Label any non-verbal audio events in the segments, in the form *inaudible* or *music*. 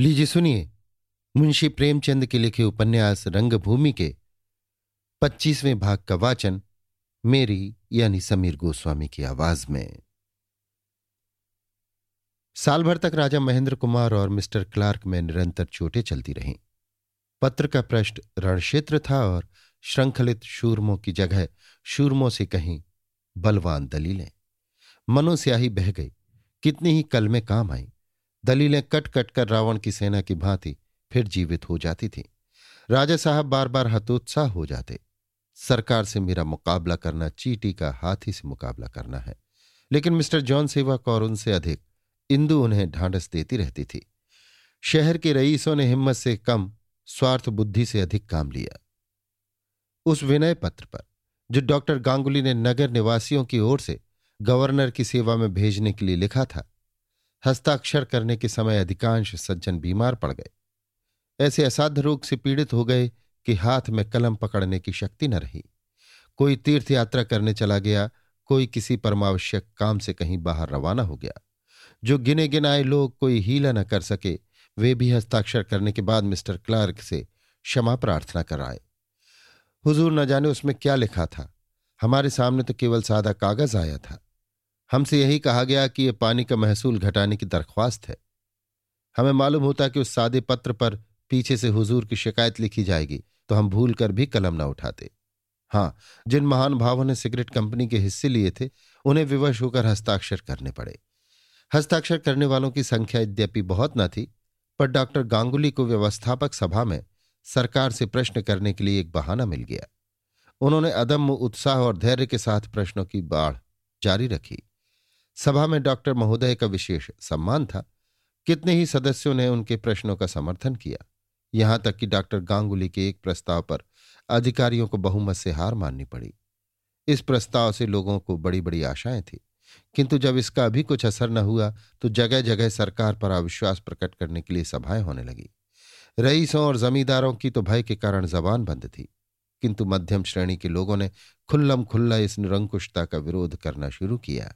लीजिए सुनिए, मुंशी प्रेमचंद के लिखे उपन्यास रंगभूमि के पच्चीसवें भाग का वाचन मेरी यानी समीर गोस्वामी की आवाज़ में। साल भर तक राजा महेंद्र कुमार और मिस्टर क्लार्क में निरंतर चोटें चलती रहीं। पत्र का पृष्ठ रणक्षेत्र था और श्रृंखलित शूरमों की जगह शूरमों से कहीं बलवान दलीलें। मनोस्याही बह गई, कितनी ही कल में काम आई। दलीलें कट कट कर रावण की सेना की भांति फिर जीवित हो जाती थीं। राजा साहब बार बार हतोत्साह हो जाते। सरकार से मेरा मुकाबला करना, चीटी का हाथी से मुकाबला करना है। लेकिन मिस्टर जॉन सेवक और उनसे अधिक इंदु उन्हें ढांढस देती रहती थी। शहर के रईसों ने हिम्मत से कम, स्वार्थ बुद्धि से अधिक काम लिया। उस विनय पत्र पर, जो डॉक्टर गांगुली ने नगर निवासियों की ओर से गवर्नर की सेवा में भेजने के लिए लिखा था हस्ताक्षर करने के समय अधिकांश सज्जन बीमार पड़ गए। ऐसे असाध्य रोग से पीड़ित हो गए कि हाथ में कलम पकड़ने की शक्ति न रही। कोई तीर्थ यात्रा करने चला गया, कोई किसी परमावश्यक काम से कहीं बाहर रवाना हो गया। जो गिने गिनाए लोग कोई हीला न कर सके, वे भी हस्ताक्षर करने के बाद मिस्टर क्लार्क से क्षमा प्रार्थना कराए। हुजूर न जाने उसमें क्या लिखा था। हमारे सामने तो केवल सादा कागज़ आया था। हमसे यही कहा गया कि यह पानी का महसूल घटाने की दरख्वास्त है। हमें मालूम होता कि उस सादे पत्र पर पीछे से हुजूर की शिकायत लिखी जाएगी तो हम भूल कर भी कलम न उठाते। हाँ जिन महान भावों ने सिगरेट कंपनी के हिस्से लिए थे, उन्हें विवश होकर हस्ताक्षर करने पड़े। हस्ताक्षर करने वालों की संख्या यद्यपि बहुत न थी, पर डॉक्टर गांगुली को व्यवस्थापक सभा में सरकार से प्रश्न करने के लिए एक बहाना मिल गया। उन्होंने अदम्य उत्साह और धैर्य के साथ प्रश्नों की बाढ़ जारी रखी। सभा में डॉक्टर महोदय का विशेष सम्मान था। कितने ही सदस्यों ने उनके प्रश्नों का समर्थन किया। यहाँ तक कि डॉक्टर गांगुली के एक प्रस्ताव पर अधिकारियों को बहुमत से हार माननी पड़ी। इस प्रस्ताव से लोगों को बड़ी बड़ी आशाएँ थी। किंतु जब इसका अभी कुछ असर न हुआ तो जगह जगह सरकार पर अविश्वास प्रकट करने के लिए सभाएँ होने लगी। रईसों और जमींदारों की तो भय के कारण जबान बंद थी। किंतु मध्यम श्रेणी के लोगों ने खुल्लम खुल्ला इस निरंकुशता का विरोध करना शुरू किया।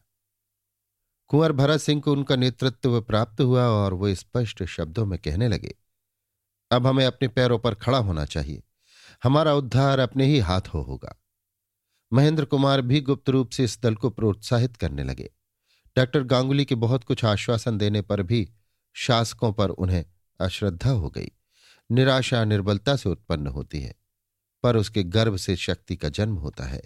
कुंवर भरत सिंह को उनका नेतृत्व प्राप्त हुआ और वो स्पष्ट शब्दों में कहने लगे, अब हमें अपने पैरों पर खड़ा होना चाहिए। हमारा उद्धार अपने ही हाथों होगा। महेंद्र कुमार भी गुप्त रूप से इस दल को प्रोत्साहित करने लगे। डॉक्टर गांगुली के बहुत कुछ आश्वासन देने पर भी शासकों पर उन्हें अश्रद्धा हो गई। निराशा, निर्बलता से उत्पन्न होती है, पर उसके गर्भ से शक्ति का जन्म होता है।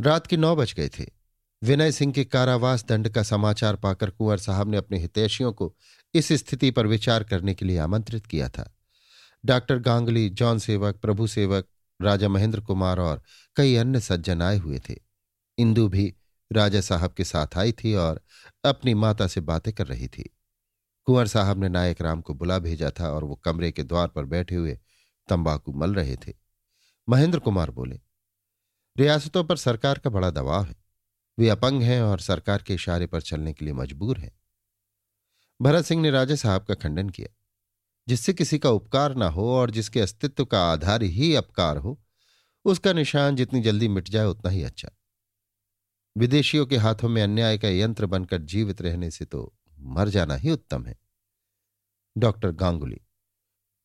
रात के नौ बज गए थे। विनय सिंह के कारावास दंड का समाचार पाकर कुंवर साहब ने अपने हितैषियों को इस स्थिति पर विचार करने के लिए आमंत्रित किया था। डॉक्टर गांगली, जॉन सेवक, प्रभु सेवक, राजा महेंद्र कुमार और कई अन्य सज्जन आए हुए थे। इंदु भी राजा साहब के साथ आई थी और अपनी माता से बातें कर रही थी। कुंवर साहब ने नायक राम को बुला भेजा था और वो कमरे के द्वार पर बैठे हुए तंबाकू मल रहे थे। महेंद्र कुमार बोले, रियासतों पर सरकार का बड़ा दबाव है। वे अपंग हैं और सरकार के इशारे पर चलने के लिए मजबूर हैं। भरत सिंह ने राजा साहब का खंडन किया। जिससे किसी का उपकार ना हो और जिसके अस्तित्व का आधार ही अपकार हो, उसका निशान जितनी जल्दी मिट जाए उतना ही अच्छा। विदेशियों के हाथों में अन्याय का यंत्र बनकर जीवित रहने से तो मर जाना ही उत्तम है। डॉक्टर गांगुली,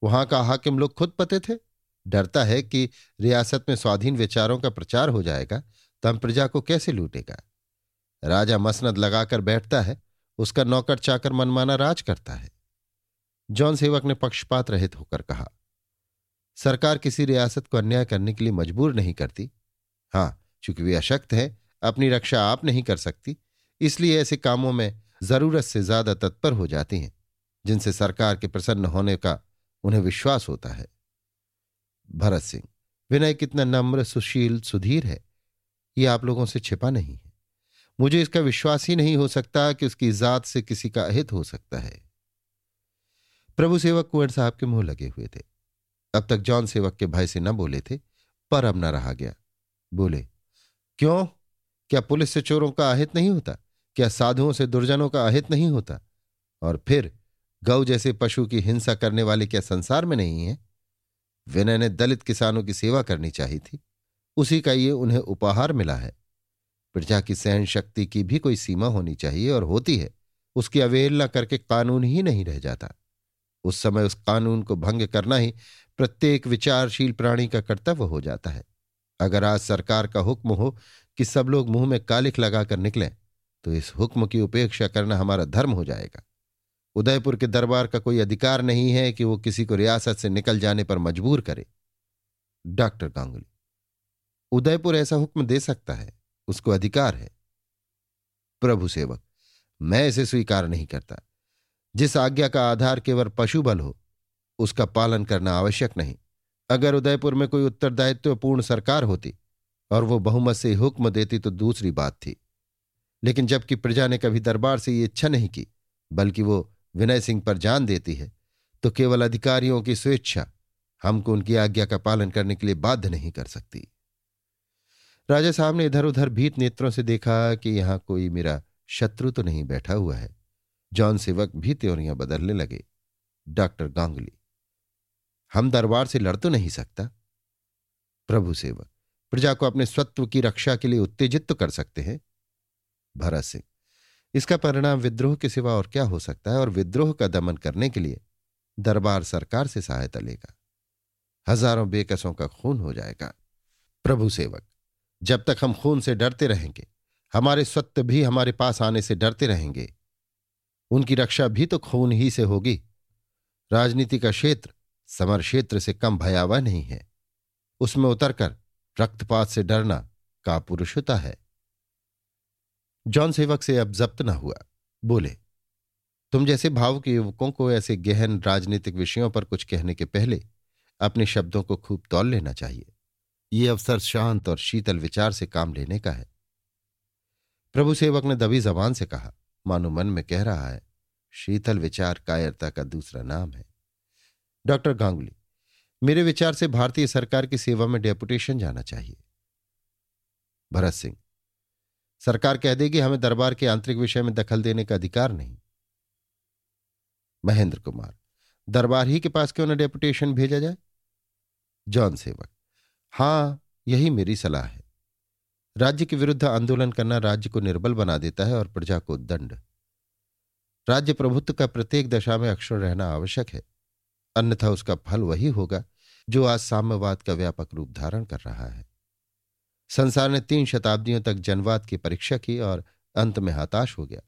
वहाँ का हाकिम लोग खुद पते थे? डरता है कि रियासत में स्वाधीन विचारों का प्रचार हो जाएगा तो प्रजा को कैसे लूटेगा? राजा मसनद लगाकर बैठता है, उसका नौकर चाकर मनमाना राज करता है। जॉन सेवक ने पक्षपात रहित होकर कहा, सरकार किसी रियासत को अन्याय करने के लिए मजबूर नहीं करती। हाँ, चूँकि वे अशक्त है, अपनी रक्षा आप नहीं कर सकती, इसलिए ऐसे कामों में ज़रूरत से ज़्यादा तत्पर हो जाती हैं, जिनसे सरकार के प्रसन्न होने का उन्हें विश्वास होता है। भरत सिंह, विनय कितना नम्र, सुशील, सुधीर है। ये आप लोगों से छिपा नहीं है। मुझे इसका विश्वास ही नहीं हो सकता कि उसकी जात से किसी का अहित हो सकता है। प्रभु सेवक कुंवर साहब के मुँह लगे हुए थे। अब तक जॉन सेवक के भय से न बोले थे, पर अब न रहा गया। बोले, क्यों? क्या पुलिस से चोरों का अहित नहीं होता? क्या साधुओं से दुर्जनों का अहित नहीं होता? और फिर गौ जैसे पशु की हिंसा करने वाले क्या संसार में नहीं है? विनय ने दलित किसानों की सेवा करनी चाहिए थी। उसी का ये उन्हें उपहार मिला है। प्रजा की सहन शक्ति की भी कोई सीमा होनी चाहिए और होती है। उसकी अवहेलना करके कानून ही नहीं रह जाता। उस समय उस कानून को भंग करना ही प्रत्येक विचारशील प्राणी का कर्तव्य हो जाता है। अगर आज सरकार का हुक्म हो कि सब लोग मुँह में कालिख लगाकर निकलें तो इस हुक्म की उपेक्षा करना हमारा धर्म हो जाएगा। उदयपुर के दरबार का कोई अधिकार नहीं है कि वो किसी को रियासत से निकल जाने पर मजबूर करे। डॉक्टर गांगुली। उदयपुर ऐसा हुक्म दे सकता है, उसको अधिकार है। प्रभु सेवक, मैं इसे स्वीकार नहीं करता। जिस आज्ञा का आधार केवल पशु बल हो, उसका पालन करना आवश्यक नहीं। अगर उदयपुर में कोई उत्तरदायित्वपूर्ण सरकार होती और वो बहुमत से हुक्म देती तो दूसरी बात थी। लेकिन जबकि प्रजा ने कभी दरबार से ये इच्छा नहीं की, बल्कि वो विनय सिंह पर जान देती है तो केवल अधिकारियों की स्वेच्छा, हमको उनकी आज्ञा का पालन करने के लिए बाध्य नहीं कर सकती। राजा साहब ने इधर उधर भीत नेत्रों से देखा कि यहाँ कोई मेरा शत्रु तो नहीं बैठा हुआ है। जॉन सेवक भी त्योरियाँ बदलने लगे। डॉक्टर गांगुली, हम दरबार से लड़ तो नहीं सकता? प्रभु सेवक, प्रजा को अपने स्वत्व की रक्षा के लिए उत्तेजित तो कर सकते हैं। भरत सिंह, इसका परिणाम विद्रोह के सिवा और क्या हो सकता है और विद्रोह का दमन करने के लिए दरबार सरकार से सहायता लेगा। हज़ारों बेकसों का खून हो जाएगा। प्रभु सेवक जब तक हम खून से डरते रहेंगे, हमारे स्वत्व भी हमारे पास आने से डरते रहेंगे। उनकी रक्षा भी तो खून ही से होगी। राजनीति का क्षेत्र, समर क्षेत्र से कम भयावह नहीं है। उसमें उतरकर रक्तपात से डरना का पुरुषता है। जॉन सेवक से अब जब्त न हुआ। बोले, तुम जैसे भाव के युवकों को ऐसे गहन राजनीतिक विषयों पर कुछ कहने के पहले अपने शब्दों को खूब तौल लेना चाहिए। ये अवसर शांत और शीतल विचार से काम लेने का है। प्रभु सेवक ने दबी जबान से कहा, मानो मन में कह रहा है, शीतल विचार कायरता का दूसरा नाम है। डॉक्टर गांगुली, मेरे विचार से भारतीय सरकार की सेवा में डेपुटेशन जाना चाहिए। भरत सिंह, सरकार कह देगी, हमें दरबार के आंतरिक विषय में दखल देने का अधिकार नहीं। महेंद्र कुमार, दरबार ही के पास क्यों न डेपुटेशन भेजा जाए? जॉन सेवक हाँ, यही मेरी सलाह है। राज्य के विरुद्ध आंदोलन करना राज्य को निर्बल बना देता है और प्रजा को दंड। राज्य प्रभुत्व का प्रत्येक दशा में अक्षर रहना आवश्यक है। अन्यथा उसका फल वही होगा, जो आज साम्यवाद का व्यापक रूप धारण कर रहा है। संसार ने तीन शताब्दियों तक जनवाद की परीक्षा की और अंत में हताश हो गया।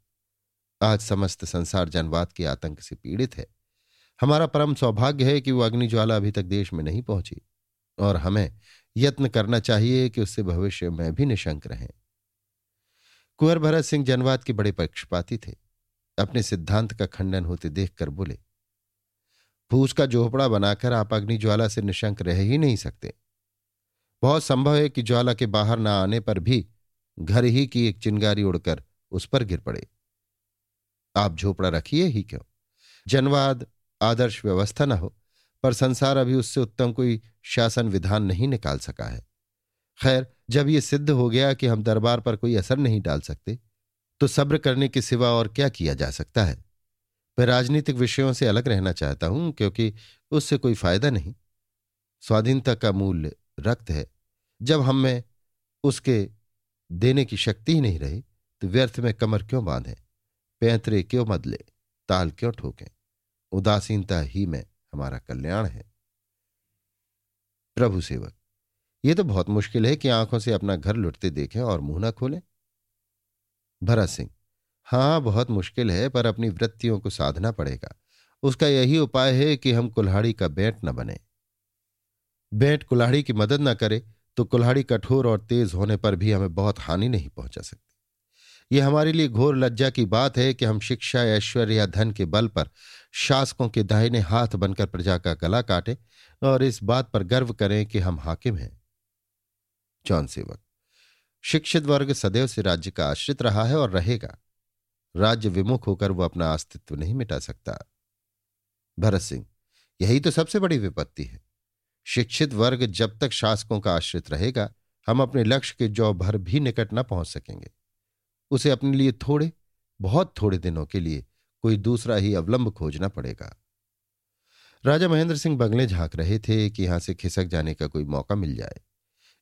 आज समस्त संसार जनवाद के आतंक से पीड़ित है। हमारा परम सौभाग्य है कि वो अग्निज्वाला अभी तक देश में नहीं पहुँची और हमें यत्न करना चाहिए कि उससे भविष्य में भी निशंक रहें। कुंवर भरत सिंह जनवाद के बड़े पक्षपाती थे। अपने सिद्धांत का खंडन होते देखकर बोले, फूस का जोहपड़ा बनाकर आप अग्नि ज्वाला से निशंक रह ही नहीं सकते। बहुत संभव है कि ज्वाला के बाहर ना आने पर भी घर ही की एक चिंगारी उड़कर उस पर गिर पड़े। आप झोपड़ा रखिए ही क्यों? जनवाद, आदर्श व्यवस्था न हो, पर संसार अभी उससे उत्तम कोई शासन विधान नहीं निकाल सका है। खैर, जब यह सिद्ध हो गया कि हम दरबार पर कोई असर नहीं डाल सकते तो सब्र करने के सिवा और क्या किया जा सकता है? मैं राजनीतिक विषयों से अलग रहना चाहता हूँ, क्योंकि उससे कोई फ़ायदा नहीं। स्वाधीनता का मूल्य रक्त है। जब हम में उसके देने की शक्ति ही नहीं रही तो व्यर्थ में कमर क्यों बांधे? पैंतरे क्यों मदले? ताल क्यों ठोकें? उदासीनता ही में हमारा कल्याण है। प्रभु सेवक। ये तो बहुत मुश्किल है कि आँखों से अपना घर लुटते देखें और मुँह ना खोलें। भरत सिंह हाँ बहुत मुश्किल है, पर अपनी वृत्तियों को साधना पड़ेगा। उसका यही उपाय है कि हम कुल्हाड़ी का बेंट न बने। बेंट कुल्हाड़ी की मदद न करे तो कुल्हाड़ी कठोर और तेज होने पर भी हमें बहुत हानि नहीं पहुँचा सकती। यह हमारे लिए घोर लज्जा की बात है कि हम शिक्षा, ऐश्वर्य या धन के बल पर शासकों के दाहिने हाथ बनकर प्रजा का गला काटें और इस बात पर गर्व करें कि हम हाकिम हैं। चौन सेवक, शिक्षित वर्ग सदैव से राज्य का आश्रित रहा है और रहेगा। राज्य विमुख होकर वह अपना अस्तित्व नहीं मिटा सकता। भरत सिंह, यही तो सबसे बड़ी विपत्ति है। शिक्षित वर्ग जब तक शासकों का आश्रित रहेगा, हम अपने लक्ष्य के जौ भर भी निकट न पहुँच सकेंगे। उसे अपने लिए थोड़े, बहुत थोड़े दिनों के लिए कोई दूसरा ही अवलंब खोजना पड़ेगा। राजा महेंद्र सिंह बंगले झाँक रहे थे कि यहाँ से खिसक जाने का कोई मौका मिल जाए।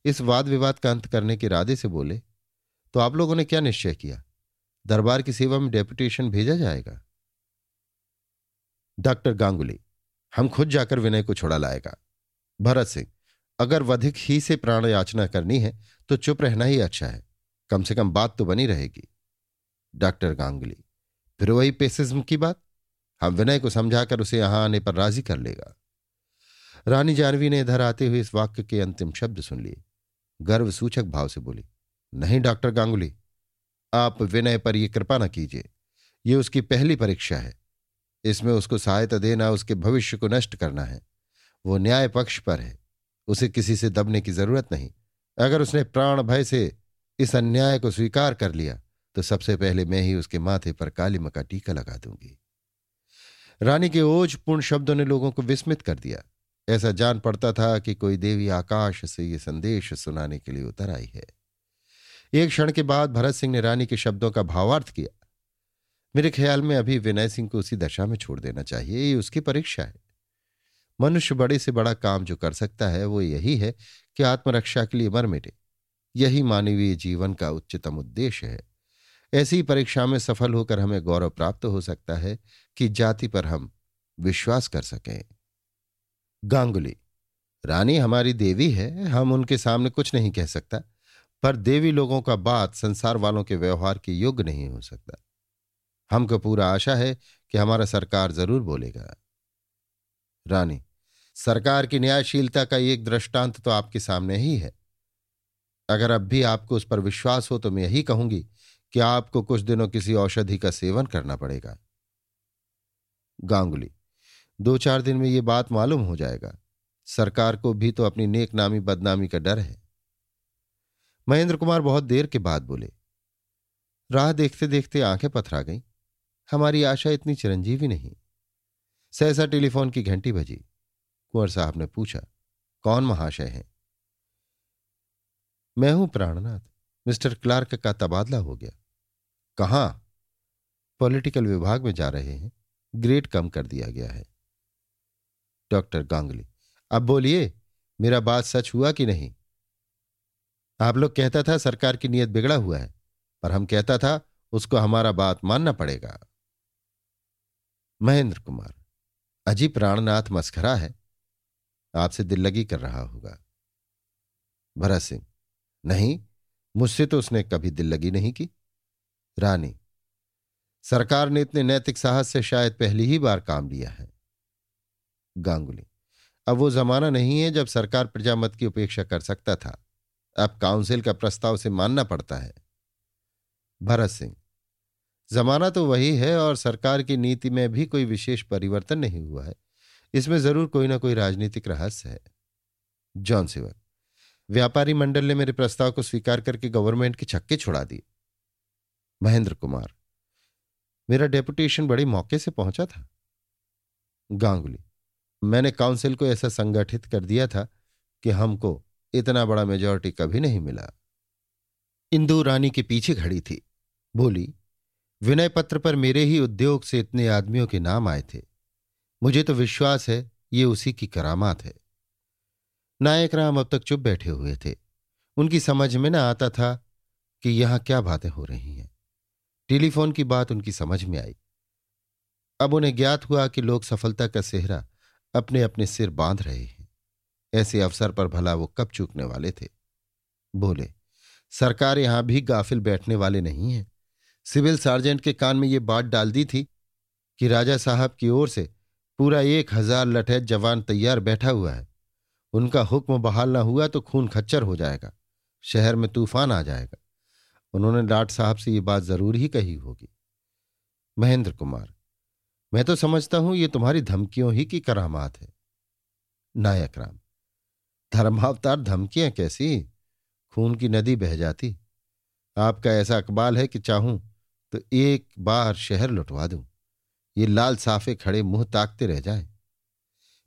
इस वाद विवाद का अंत करने के इरादे से बोले तो आप लोगों ने क्या निश्चय किया? दरबार की सेवा में डेपुटेशन भेजा जाएगा? डॉक्टर गांगुली, हम खुद जाकर विनय को छोड़ा लाएगा। भरत सिंह, अगर वधिक ही से प्राण याचना करनी है तो चुप रहना ही अच्छा है। कम से कम बात तो बनी रहेगी। डॉक्टर गांगुली, फिर वही पेसिज्म की बात? हम विनय को समझाकर उसे यहाँ आने पर राज़ी कर लेगा। रानी जानवी ने इधर आते हुए इस वाक्य के अंतिम शब्द सुन लिए। गर्व सूचक भाव से बोली, नहीं डॉक्टर गांगुली, आप विनय पर यह कृपा न कीजिए। ये उसकी पहली परीक्षा है। इसमें उसको सहायता देना, उसके भविष्य को नष्ट करना है। वो न्याय पक्ष पर है। उसे किसी से दबने की ज़रूरत नहीं। अगर उसने प्राण भय से इस अन्याय को स्वीकार कर लिया तो सबसे पहले मैं ही उसके माथे पर काली का टीका लगा दूँगी। रानी के ओजपूर्ण शब्दों ने लोगों को विस्मित कर दिया। ऐसा जान पड़ता था कि कोई देवी आकाश से ये संदेश सुनाने के लिए उतर आई है। एक क्षण के बाद भरत सिंह ने रानी के शब्दों का भावार्थ किया। मेरे ख्याल में अभी विनय सिंह को उसी दशा में छोड़ देना चाहिए, ये उसकी परीक्षा है। मनुष्य बड़े से बड़ा काम जो कर सकता है, वो यही है कि आत्मरक्षा के लिए मर मिटे। यही मानवीय जीवन का उच्चतम उद्देश्य है। ऐसी परीक्षा में सफल होकर हमें गौरव प्राप्त हो सकता है कि जाति पर हम विश्वास कर सकें। गांगुली, रानी हमारी देवी है, हम उनके सामने कुछ नहीं कह सकता, पर देवी लोगों का बात संसार वालों के व्यवहार के योग्य नहीं हो सकता। हमको पूरा आशा है कि हमारा सरकार ज़रूर बोलेगा। रानी, सरकार की न्यायशीलता का एक दृष्टांत तो आपके सामने ही है। अगर अब भी आपको उस पर विश्वास हो तो मैं यही कहूँगी कि आपको कुछ दिनों किसी औषधि का सेवन करना पड़ेगा। गांगुली, दो चार दिन में ये बात मालूम हो जाएगा। सरकार को भी तो अपनी नेक नामी, बदनामी का डर है। महेंद्र कुमार बहुत देर के बाद बोले, राह देखते देखते आँखें पथरा गईं। हमारी आशा इतनी चिरंजीवी नहीं। सहसा टेलीफोन की घंटी बजी। कुंवर साहब ने पूछा, कौन महाशय हैं? मैं हूँ प्राणनाथ। मिस्टर क्लार्क का तबादला हो गया। कहाँ? पॉलिटिकल विभाग में जा रहे हैं। ग्रेड कम कर दिया गया है। डॉक्टर गांगली, अब बोलिए, मेरा बात सच हुआ कि नहीं? आप लोग कहता था सरकार की नीयत बिगड़ा हुआ है, पर हम कहता था उसको हमारा बात मानना पड़ेगा। महेंद्र कुमार, अजी प्राणनाथ मस्खरा है। आपसे दिल लगी कर रहा होगा। भरत सिंह नहीं, मुझसे तो उसने कभी दिल लगी नहीं की। रानी, सरकार ने इतने नैतिक साहस से शायद पहली ही बार काम लिया है। गांगुली, अब वो जमाना नहीं है जब सरकार प्रजामत की उपेक्षा कर सकता था। अब काउंसिल का प्रस्ताव से मानना पड़ता है। भरत सिंह, जमाना तो वही है और सरकार की नीति में भी कोई विशेष परिवर्तन नहीं हुआ है। इसमें ज़रूर कोई ना कोई राजनीतिक रहस्य है। जॉन सेवक व्यापारी मंडल ने मेरे प्रस्ताव को स्वीकार करके गवर्नमेंट के छक्के छुड़ा दिए। महेंद्र कुमार, मेरा डेपुटेशन बड़े मौके से पहुँचा था। गांगुली, मैंने काउंसिल को ऐसा संगठित कर दिया था कि हमको इतना बड़ा मेजोरिटी कभी नहीं मिला। इंदू रानी के पीछे खड़ी थी। बोली, विनय पत्र पर मेरे ही उद्योग से इतने आदमियों के नाम आए थे। मुझे तो विश्वास है, ये उसी की करामात है। नायक राम अब तक चुप बैठे हुए थे। उनकी समझ में ना आता था कि यहाँ क्या बातें हो रही हैं। टेलीफोन की बात उनकी समझ में आई। अब उन्हें ज्ञात हुआ कि लोग सफलता का सेहरा अपने अपने सिर बाँध रहे हैं। ऐसे अवसर पर भला वो कब चूकने वाले थे? बोले, सरकार यहाँ भी गाफिल बैठने वाले नहीं है। सिविल सार्जेंट के कान में ये बात डाल दी थी कि राजा साहब की ओर से पूरा एक हज़ार लठैत जवान तैयार बैठा हुआ है। उनका हुक्म बहाल ना हुआ तो खून खच्चर हो जाएगा, शहर में तूफ़ान आ जाएगा। उन्होंने डाट साहब से ये बात ज़रूर ही कही होगी। महेंद्र कुमार, मैं तो समझता हूँ ये तुम्हारी धमकियों ही की करामात है। नायक राम, धर्मावतार धमकियाँ कैसी? खून की नदी बह जाती। आपका ऐसा अकबाल है कि चाहूँ तो एक बार शहर लुटवा दूँ। ये लाल साफे खड़े मुँह ताकते रह जाए।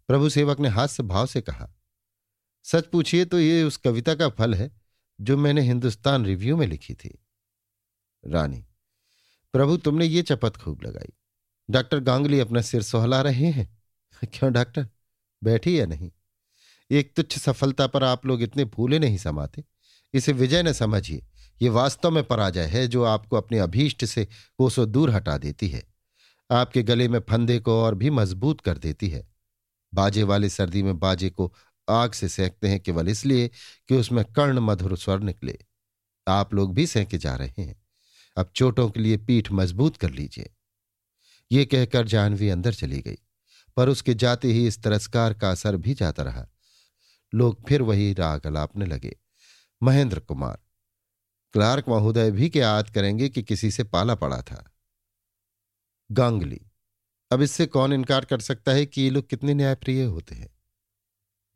प्रभु सेवक ने हास्य भाव से कहा सच पूछिए तो ये उस कविता का फल है, जो मैंने हिंदुस्तान रिव्यू में लिखी थी। रानी, प्रभु तुमने ये चपत खूब लगाई। डॉक्टर गांगली अपना सिर सोहला रहे हैं। *laughs* क्यों डॉक्टर? बैठी या नहीं? एक तुच्छ सफलता पर आप लोग इतने फूले नहीं समाते। इसे विजय न समझिए। ये वास्तव में पराजय है, जो आपको अपने अभीष्ट से कोसों दूर हटा देती है। आपके गले में फंदे को और भी मज़बूत कर देती है। बाजे वाले सर्दी में बाजे को आग से सेंकते हैं केवल इसलिए कि उसमें कर्ण मधुर स्वर निकले। आप लोग भी सेंके जा रहे हैं। अब चोटों के लिए पीठ मज़बूत कर लीजिए। ये कहकर जानवी अंदर चली गई, पर उसके जाते ही इस तिरस्कार का असर भी जाता रहा। लोग फिर वही राग अलापने लगे। महेंद्र कुमार, क्लार्क महोदय भी क्या याद करेंगे कि किसी से पाला पड़ा था? गांगली, अब इससे कौन इनकार कर सकता है कि ये लोग कितने न्यायप्रिय होते हैं?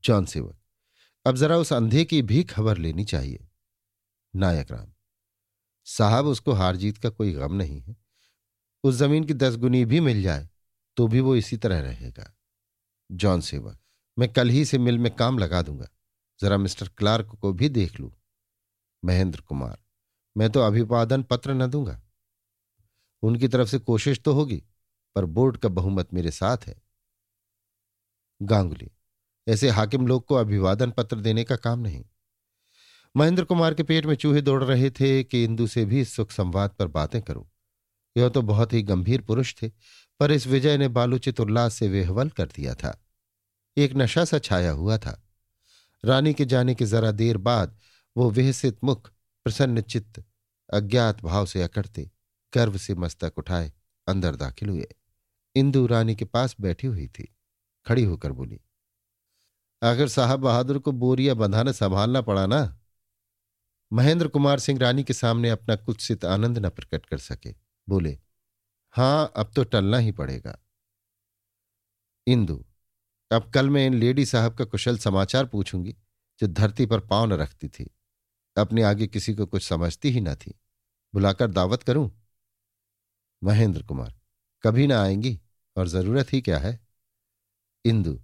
जॉन सेवक, अब जरा उस अंधे की भी खबर लेनी चाहिए। नायक राम, साहब उसको हार जीत का कोई गम नहीं है। उस ज़मीन की दस गुनी भी मिल जाए तो भी वो इसी तरह रहेगा। जॉन सेवक, मैं कल ही से मिल में काम लगा दूँगा। जरा मिस्टर क्लार्क को भी देख लू। महेंद्र कुमार, मैं तो अभिवादन पत्र न दूँगा। उनकी तरफ़ से कोशिश तो होगी, पर बोर्ड का बहुमत मेरे साथ है। गांगुली ऐसे हाकिम लोग को अभिवादन पत्र देने का काम नहीं। महेंद्र कुमार के पेट में चूहे दौड़ रहे थे कि इंदु से भी सुख संवाद पर बातें करूँ। यह तो बहुत ही गंभीर पुरुष थे, पर इस विजय ने बालूचित उल्लास से वेहवल कर दिया था। एक नशा सा छाया हुआ था। रानी के जाने के जरा देर बाद वो विहसित मुख, प्रसन्न चित्त, अज्ञात भाव से अकड़ते, गर्व से मस्तक उठाए, अंदर दाखिल हुए। इंदु रानी के पास बैठी हुई थी, खड़ी होकर बोली आखिर साहब बहादुर को बोरिया बंधाना, संभालना पड़ा ना, महेंद्र कुमार सिंह रानी के सामने अपना कुत्सित आनंद न प्रकट कर सके। बोले, हाँ, अब तो टलना ही पड़ेगा। इंदु, अब कल मैं इन लेडी साहब का कुशल समाचार पूछूँगी, जो धरती पर पाँव न रखती थी। अपने आगे किसी को कुछ समझती ही न थी। बुलाकर दावत करूँ? महेंद्र कुमार, कभी ना आएँगी, और ज़रूरत ही क्या है? इंदु,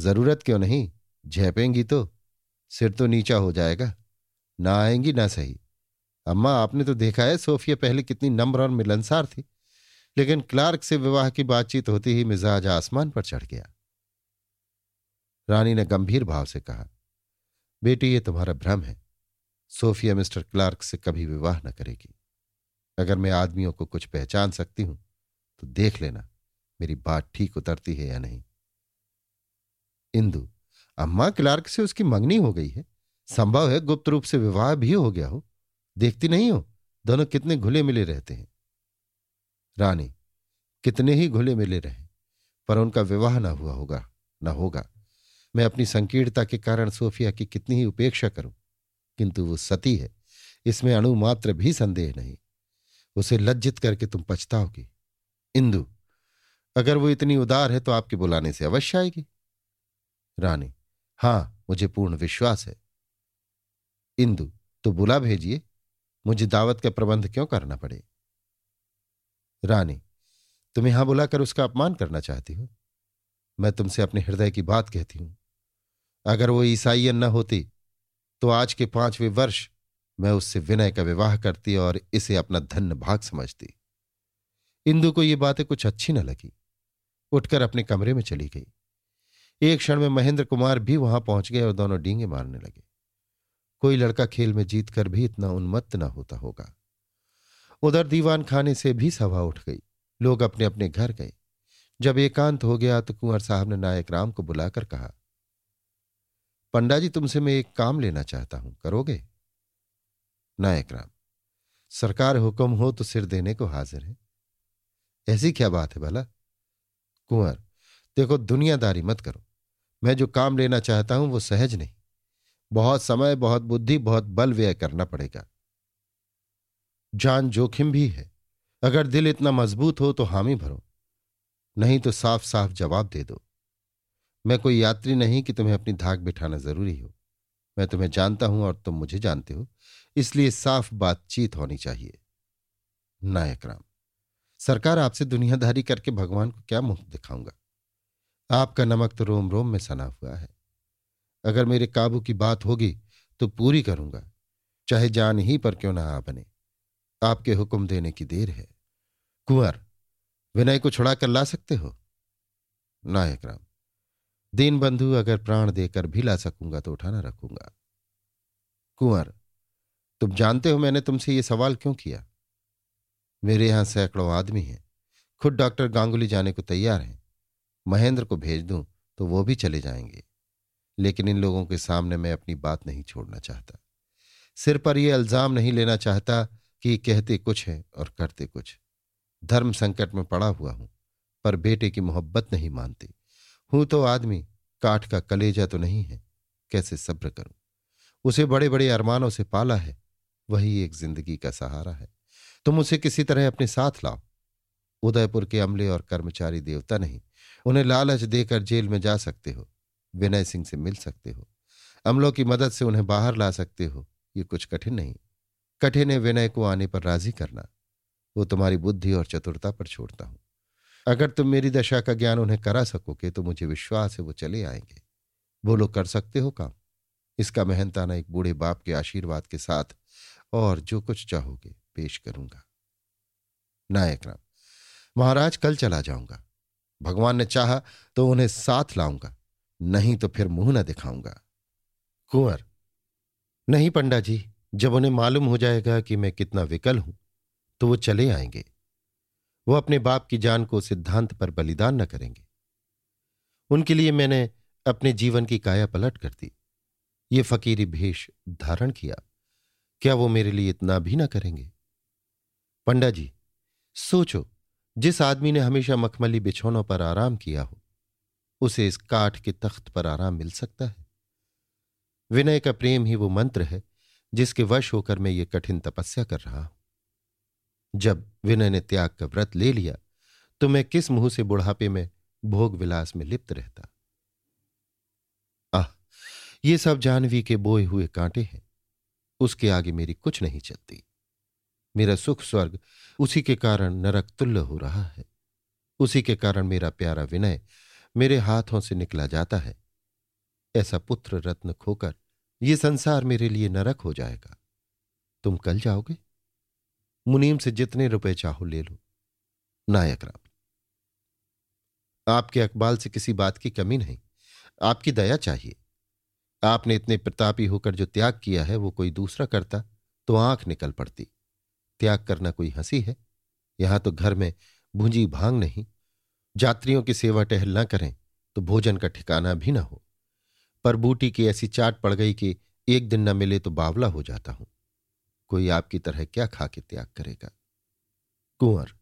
ज़रूरत क्यों नहीं? झेपेंगी तो सिर तो नीचा हो जाएगा। ना आएँगी, ना सही। अम्मा, आपने तो देखा है, सोफिया पहले कितनी नम्र और मिलनसार थी। लेकिन क्लार्क से विवाह की बातचीत होते ही मिजाज आसमान पर चढ़ गया। रानी ने गंभीर भाव से कहा, बेटी, ये तुम्हारा भ्रम है। सोफिया मिस्टर क्लार्क से कभी विवाह न करेगी। अगर मैं आदमियों को कुछ पहचान सकती हूँ तो देख लेना मेरी बात ठीक उतरती है या नहीं। इंदु अम्मा क्लार्क से उसकी मंगनी हो गई है। संभव है गुप्त रूप से विवाह भी हो गया हो। देखती नहीं हो? दोनों कितने घुले मिले रहते हैं। रानी, कितने ही घुले मिले रहे, पर उनका विवाह ना हुआ होगा, न होगा। मैं अपनी संकीर्णता के कारण सोफिया की कितनी ही उपेक्षा करूँ, किंतु वो सती है, इसमें अणुमात्र भी संदेह नहीं। उसे लज्जित करके तुम पछताओगी। इंदु, अगर वो इतनी उदार है तो आपके बुलाने से अवश्य आएगी। रानी हाँ, मुझे पूर्ण विश्वास है। इंदु तो बुला भेजिए, मुझे दावत का प्रबंध क्यों करना पड़े? रानी, तुम यहाँ बुलाकर उसका अपमान करना चाहती हो। मैं तुमसे अपने हृदय की बात कहती हूँ। अगर वो ईसाइयन न होती तो आज के पाँचवें वर्ष मैं उससे विनय का विवाह करती और इसे अपना धन्य भाग समझती। इंदु को ये बातें कुछ अच्छी न लगी। उठकर अपने कमरे में चली गई। एक क्षण में महेंद्र कुमार भी वहाँ पहुँच गए और दोनों डींगे मारने लगे। कोई लड़का खेल में जीत कर भी इतना उन्मत्त ना होता होगा। उधर दीवान खाने से भी सभा उठ गई। लोग अपने अपने घर गए। जब एकांत हो गया तो कुंवर साहब ने नायक राम को बुलाकर कहा पंडा जी तुमसे मैं एक काम लेना चाहता हूँ। करोगे? नायक राम, सरकार हुक्म हो तो सिर देने को हाजिर है। ऐसी क्या बात है भला? कुंवर, देखो दुनियादारी मत करो। मैं जो काम लेना चाहता हूँ वो सहज नहीं। बहुत समय, बहुत बुद्धि, बहुत बल व्यय करना पड़ेगा। जान जोखिम भी है। अगर दिल इतना मज़बूत हो तो हामी भरो। नहीं तो साफ़ साफ़ जवाब दे दो। मैं कोई यात्री नहीं कि तुम्हें अपनी धाक बिठाना ज़रूरी हो। मैं तुम्हें जानता हूँ और तुम मुझे जानते हो। इसलिए साफ़ बातचीत होनी चाहिए। नायक राम, सरकार आपसे दुनियादारी करके भगवान को क्या मुँह दिखाऊँगा? आपका नमक तो रोम रोम में सना हुआ है। अगर मेरे काबू की बात होगी तो पूरी करूँगा। चाहे जान ही पर क्यों ना आ बने। आपके हुक्म देने की देर है। कुंवर, विनय को छुड़ा कर ला सकते हो? नायक राम दीन बंधु अगर प्राण देकर भी ला सकूँगा तो उठाना रखूँगा। कुंवर, तुम जानते हो मैंने तुमसे ये सवाल क्यों किया? मेरे यहाँ सैकड़ों आदमी हैं। खुद डॉक्टर गांगुली जाने को तैयार हैं। महेंद्र को भेज दूँ तो वो भी चले जाएँगे। लेकिन इन लोगों के सामने मैं अपनी बात नहीं छोड़ना चाहता। सिर पर यह इल्ज़ाम नहीं लेना चाहता कि कहते कुछ है और करते कुछ। धर्म संकट में पड़ा हुआ हूँ, पर बेटे की मोहब्बत नहीं मानती। हूँ तो आदमी, काठ का कलेजा तो नहीं है, कैसे सब्र करूँ? उसे बड़े बड़े अरमानों से पाला है, वही एक ज़िंदगी का सहारा है। तुम उसे किसी तरह अपने साथ लाओ। उदयपुर के अमले और कर्मचारी देवता नहीं उन्हें लालच देकर जेल में जा सकते हो, विनय सिंह से मिल सकते हो। अमलों की मदद से उन्हें बाहर ला सकते हो, ये कुछ कठिन नहीं। कठिन है विनय को आने पर राज़ी करना। वो तुम्हारी बुद्धि और चतुरता पर छोड़ता हूँ। अगर तुम मेरी दशा का ज्ञान उन्हें करा सकोगे तो मुझे विश्वास है वो चले आएँगे। लोग कर सकते हो काम। इसका मेहनताना एक बूढ़े बाप के आशीर्वाद के साथ और जो कुछ चाहोगे, पेश करूँगा। नायक राम, महाराज कल चला जाऊँगा। भगवान ने चाहा तो उन्हें साथ लाऊँगा, नहीं तो फिर मुँह न दिखाऊँगा। कुंवर, नहीं पंडा जी जब उन्हें मालूम हो जाएगा कि मैं कितना विकल हूँ तो वो चले आएँगे। वो अपने बाप की जान को सिद्धांत पर बलिदान न करेंगे। उनके लिए मैंने अपने जीवन की काया पलट कर दी। ये फकीरी भेष धारण किया। क्या वो मेरे लिए इतना भी ना करेंगे? पंडा जी सोचो जिस आदमी ने हमेशा मखमली बिछौनों पर आराम किया हो, उसे इस काठ के तख्त पर आराम मिल सकता है। विनय का प्रेम ही वो मंत्र है, जिसके वश होकर मैं ये कठिन तपस्या कर रहा हूँ। जब विनय ने त्याग का व्रत ले लिया तो मैं किस मुँह से बुढ़ापे में भोग विलास में लिप्त रहता? आह, ये सब जानवी के बोए हुए कांटे हैं, उसके आगे मेरी कुछ नहीं चलती। मेरा सुख स्वर्ग, उसी के कारण नरक तुल्य हो रहा है। उसी के कारण मेरा प्यारा विनय मेरे हाथों से निकला जाता है। ऐसा पुत्र रत्न खोकर ये संसार मेरे लिए नरक हो जाएगा। तुम कल जाओगे? मुनीम से जितने रुपए चाहो ले लो। नायक राम। आपके अकबाल से किसी बात की कमी नहीं। आपकी दया चाहिए। आपने इतने प्रतापी होकर जो त्याग किया है वो कोई दूसरा करता तो आँख निकल पड़ती। त्याग करना कोई हँसी है? यहाँ तो घर में भूंजी भाँग नहीं। जात्रियों की सेवा टहल न करें तो भोजन का ठिकाना भी ना हो। पर बूटी की ऐसी चाट पड़ गई कि एक दिन न मिले तो बावला हो जाता हूँ। कोई आपकी तरह क्या खा के त्याग करेगा? कुंवर,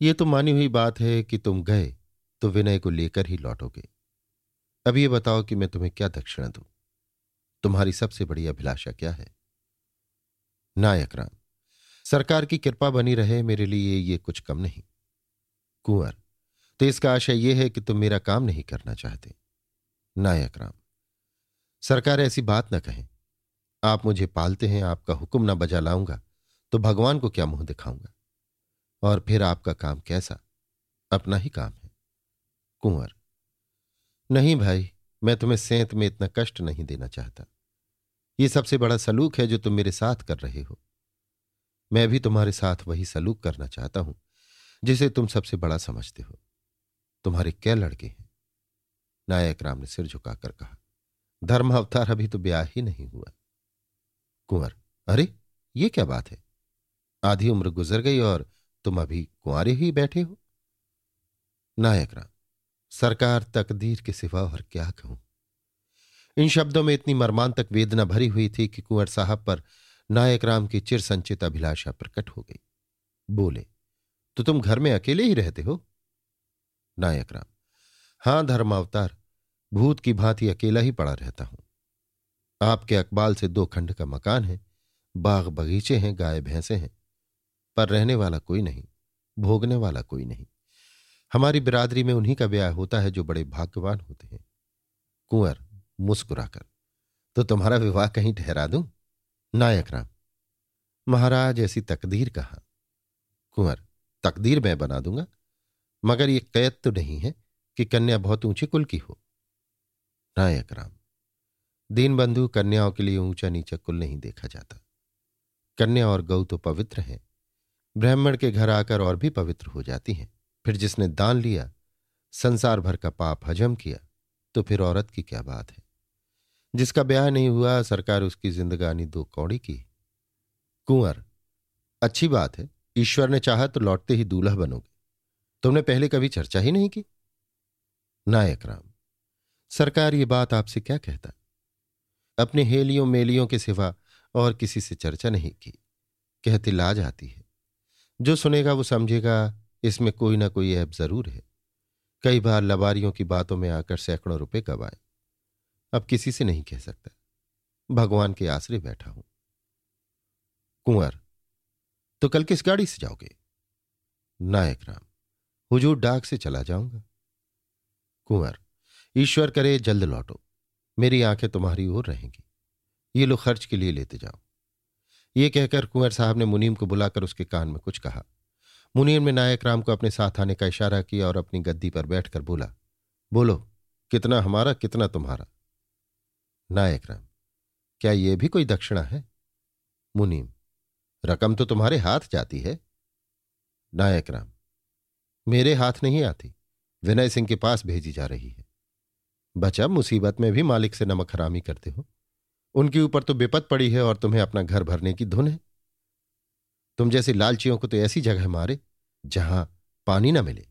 ये तो मानी हुई बात है कि तुम गए तो विनय को लेकर ही लौटोगे। अब ये बताओ कि मैं तुम्हें क्या दक्षिणा दूँ? तुम्हारी सबसे बड़ी अभिलाषा क्या है? नायक राम। सरकार की कृपा बनी रहे, मेरे लिए ये कुछ कम नहीं। कुंवर तो इसका आशय यह है कि तुम मेरा काम नहीं करना चाहते। नायक राम, सरकार ऐसी बात न कहें। आप मुझे पालते हैं, आपका हुक्म ना बजा लाऊँगा तो भगवान को क्या मुँह दिखाऊँगा? और फिर आपका काम कैसा? अपना ही काम है। कुंवर, नहीं भाई, मैं तुम्हें सेंत में इतना कष्ट नहीं देना चाहता। ये सबसे बड़ा सलूक है जो तुम मेरे साथ कर रहे हो। मैं भी तुम्हारे साथ वही सलूक करना चाहता हूँ, जिसे तुम सबसे बड़ा समझते हो। तुम्हारे क्या लड़के हैं? नायक राम ने सिर झुकाकर कहा, धर्म अवतार अभी तो ब्याह ही नहीं हुआ। कुंवर, अरे, ये क्या बात है? आधी उम्र गुजर गई और तुम अभी कुंवारे ही बैठे हो। नायक राम, सरकार तकदीर के सिवा और क्या कहूँ? इन शब्दों में इतनी मर्मांतक वेदना भरी हुई थी कि कुंवर साहब पर नायक राम की चिर संचित अभिलाषा प्रकट हो गई। बोले तो तुम घर में अकेले ही रहते हो? नायक राम, हाँ धर्मावतार, भूत की भांति अकेला ही पड़ा रहता हूँ। आपके अकबाल से दो खंड का मकान है, बाग बगीचे हैं, गाय भैंसे हैं, पर रहने वाला कोई नहीं, भोगने वाला कोई नहीं। हमारी बिरादरी में उन्हीं का ब्याह होता है जो बड़े भाग्यवान होते हैं। कुंवर मुस्कुराकर तो तुम्हारा विवाह कहीं ठहरा दूँ? नायक राम। महाराज ऐसी तकदीर कहा? कुंवर, तकदीर मैं बना दूँगा, मगर ये कैद तो नहीं है कि कन्या बहुत ऊँचे कुल की हो। नायक राम, दीनबंधु कन्याओं के लिए ऊँचा नीचा कुल नहीं देखा जाता। कन्या और गौ तो पवित्र हैं, ब्राह्मण के घर आकर और भी पवित्र हो जाती हैं। फिर जिसने दान लिया, संसार भर का पाप हजम किया तो फिर औरत की क्या बात है? जिसका ब्याह नहीं हुआ, सरकार उसकी जिंदगानी दो कौड़ी की। कुंवर, अच्छी बात है, ईश्वर ने चाहा तो लौटते ही दूल्हा बनोगे। तुमने पहले कभी चर्चा ही नहीं की? नायक राम, सरकार ये बात आपसे क्या कहता अपने हेलियों मेलियों के सिवा और किसी से चर्चा नहीं की। कहती लाज आती है। जो सुनेगा वो समझेगा, इसमें कोई ना कोई ऐप ज़रूर है। कई बार लबारियों की बातों में आकर सैकड़ों रुपए कबाए अब किसी से नहीं कह सकता। भगवान के आसरे बैठा हूँ। कुंवर तो कल किस गाड़ी से जाओगे? नायक राम, हुजूर डाक से चला जाऊँगा। कुंवर, ईश्वर करे जल्द लौटो। मेरी आँखें तुम्हारी ओर रहेंगी। ये लो खर्च के लिए लेते जाओ। ये कहकर कुंवर साहब ने मुनीम को बुलाकर उसके कान में कुछ कहा। मुनीम ने नायक राम को अपने साथ आने का इशारा किया और अपनी गद्दी पर बैठकर बोला, बोलो, कितना हमारा, कितना तुम्हारा? नायक राम क्या यह भी कोई दक्षिणा है? मुनीम, रकम तो तुम्हारे हाथ जाती है। नायक राम मेरे हाथ नहीं आती, विनय सिंह के पास भेजी जा रही है। बचा मुसीबत में भी मालिक से नमक हरामी करते हो। उनके ऊपर तो बेपत पड़ी है और तुम्हें अपना घर भरने की धुन है। तुम जैसे लालचियों को तो ऐसी जगह मारे, जहाँ पानी ना मिले।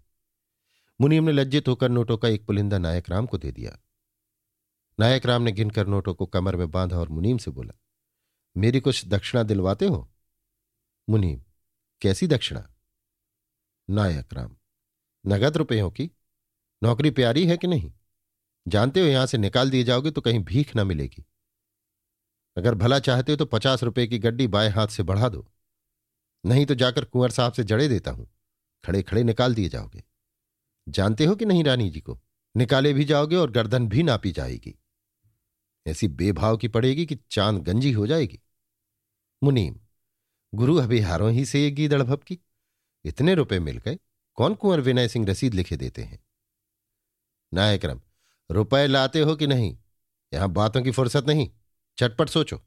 मुनीम ने लज्जित होकर नोटों का एक पुलिंदा नायक राम को दे दिया। नायक राम ने गिनकर नोटों को कमर में बांधा और मुनीम से बोला, मेरी कुछ दक्षिणा दिलवाते हो? मुनीम, कैसी दक्षिणा? नायक राम, नगद रुपयों की? नौकरी प्यारी है कि नहीं? जानते हो यहाँ से निकाल दिए जाओगे तो कहीं भीख ना मिलेगी। अगर भला चाहते हो तो पचास रुपए की गड्डी बाएँ हाथ से बढ़ा दो। नहीं तो जाकर कुंवर साहब से जड़े देता हूँ। खड़े खड़े निकाल दिए जाओगे। जानते हो कि नहीं रानी जी को? निकाले भी जाओगे और गर्दन भी नापी जाएगी। ऐसी बेभाव की पड़ेगी कि चाँद गंजी हो जाएगी। मुनीम, गुरु अभिहारों ही से ये गीदड़ की। इतने रुपए मिल गए, कौन कुंवर विनय सिंह रसीद लिखे देते हैं? नायक्रम, रुपए लाते हो कि नहीं? यहाँ बातों की फुर्सत नहीं। चटपट सोचो।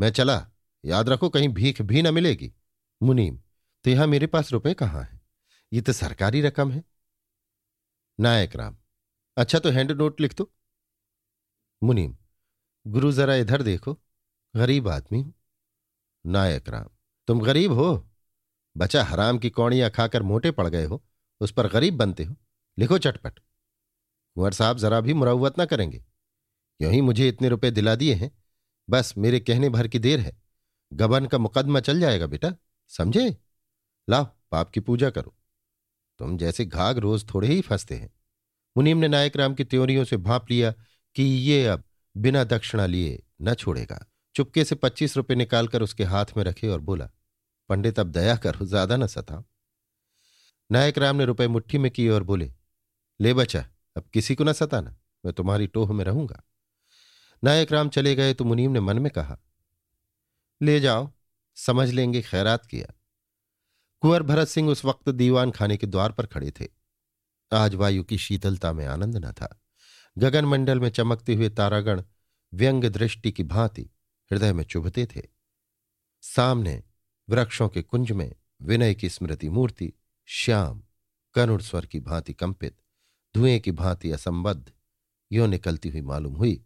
मैं चला, याद रखो कहीं भीख भी न मिलेगी। मुनीम तो यहाँ मेरे पास रुपए कहाँ हैं? ये तो सरकारी रकम है। नायक राम अच्छा तो हैंड नोट लिख दो। मुनीम गुरु जरा इधर देखो। गरीब आदमी हूँ। नायक राम, तुम गरीब हो? बचा हराम की कौड़ियाँ खाकर मोटे पड़ गए हो। उस पर गरीब बनते हो। लिखो चटपट। कुंवर साहब जरा भी मुरवत ना करेंगे। यूँ ही मुझे इतने रुपए दिला दिए हैं। बस मेरे कहने भर की देर है। गबन का मुकदमा चल जाएगा बेटा, समझे? लाओ, पाप की पूजा करो। तुम जैसे घाघ रोज थोड़े ही फंसते हैं। मुनीम ने नायक राम की त्योरियों से भाप लिया कि ये अब बिना दक्षिणा लिए न छोड़ेगा। चुपके से पच्चीस रुपए निकालकर उसके हाथ में रखे और बोला, पंडित, अब दया करो, ज़्यादा न सताओ। नायक राम ने रुपए मुट्ठी में किए और बोले, ले बचा, अब किसी को न सताना, मैं तुम्हारी टोह में रहूँगा। नायक राम चले गए तो मुनीम ने मन में कहा, ले जाओ, समझ लेंगे खैरात किया। कुंवर भरत सिंह उस वक्त दीवान खाने के द्वार पर खड़े थे। आज वायु की शीतलता में आनंद न था। गगन मंडल में चमकते हुए तारागण व्यंग दृष्टि की भांति हृदय में चुभते थे। सामने वृक्षों के कुंज में विनय की स्मृति मूर्ति, श्याम, करुण स्वर की भांति कंपित, धुएँ की भांति असंबद्ध, यो निकलती हुई मालूम हुई,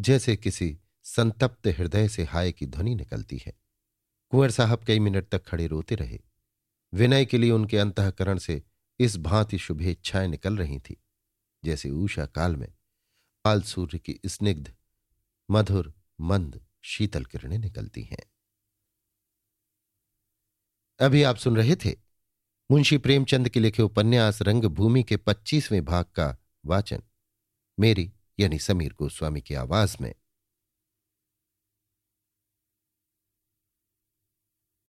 जैसे किसी संतप्त हृदय से हाय की ध्वनि निकलती है। कुंवर साहब कई मिनट तक खड़े रोते रहे। विनय के लिए उनके अंतकरण से इस भांति शुभेच्छाएँ निकल रही थी, जैसे ऊषा काल में। काल सूर्य की स्निग्ध, मधुर, मंद, शीतल किरणें निकलती हैं। अभी आप सुन रहे थे मुंशी प्रेमचंद के लिखे उपन्यास रंगभूमि के पच्चीसवें भाग का वाचन। मेरी यानी समीर गोस्वामी की आवाज़ में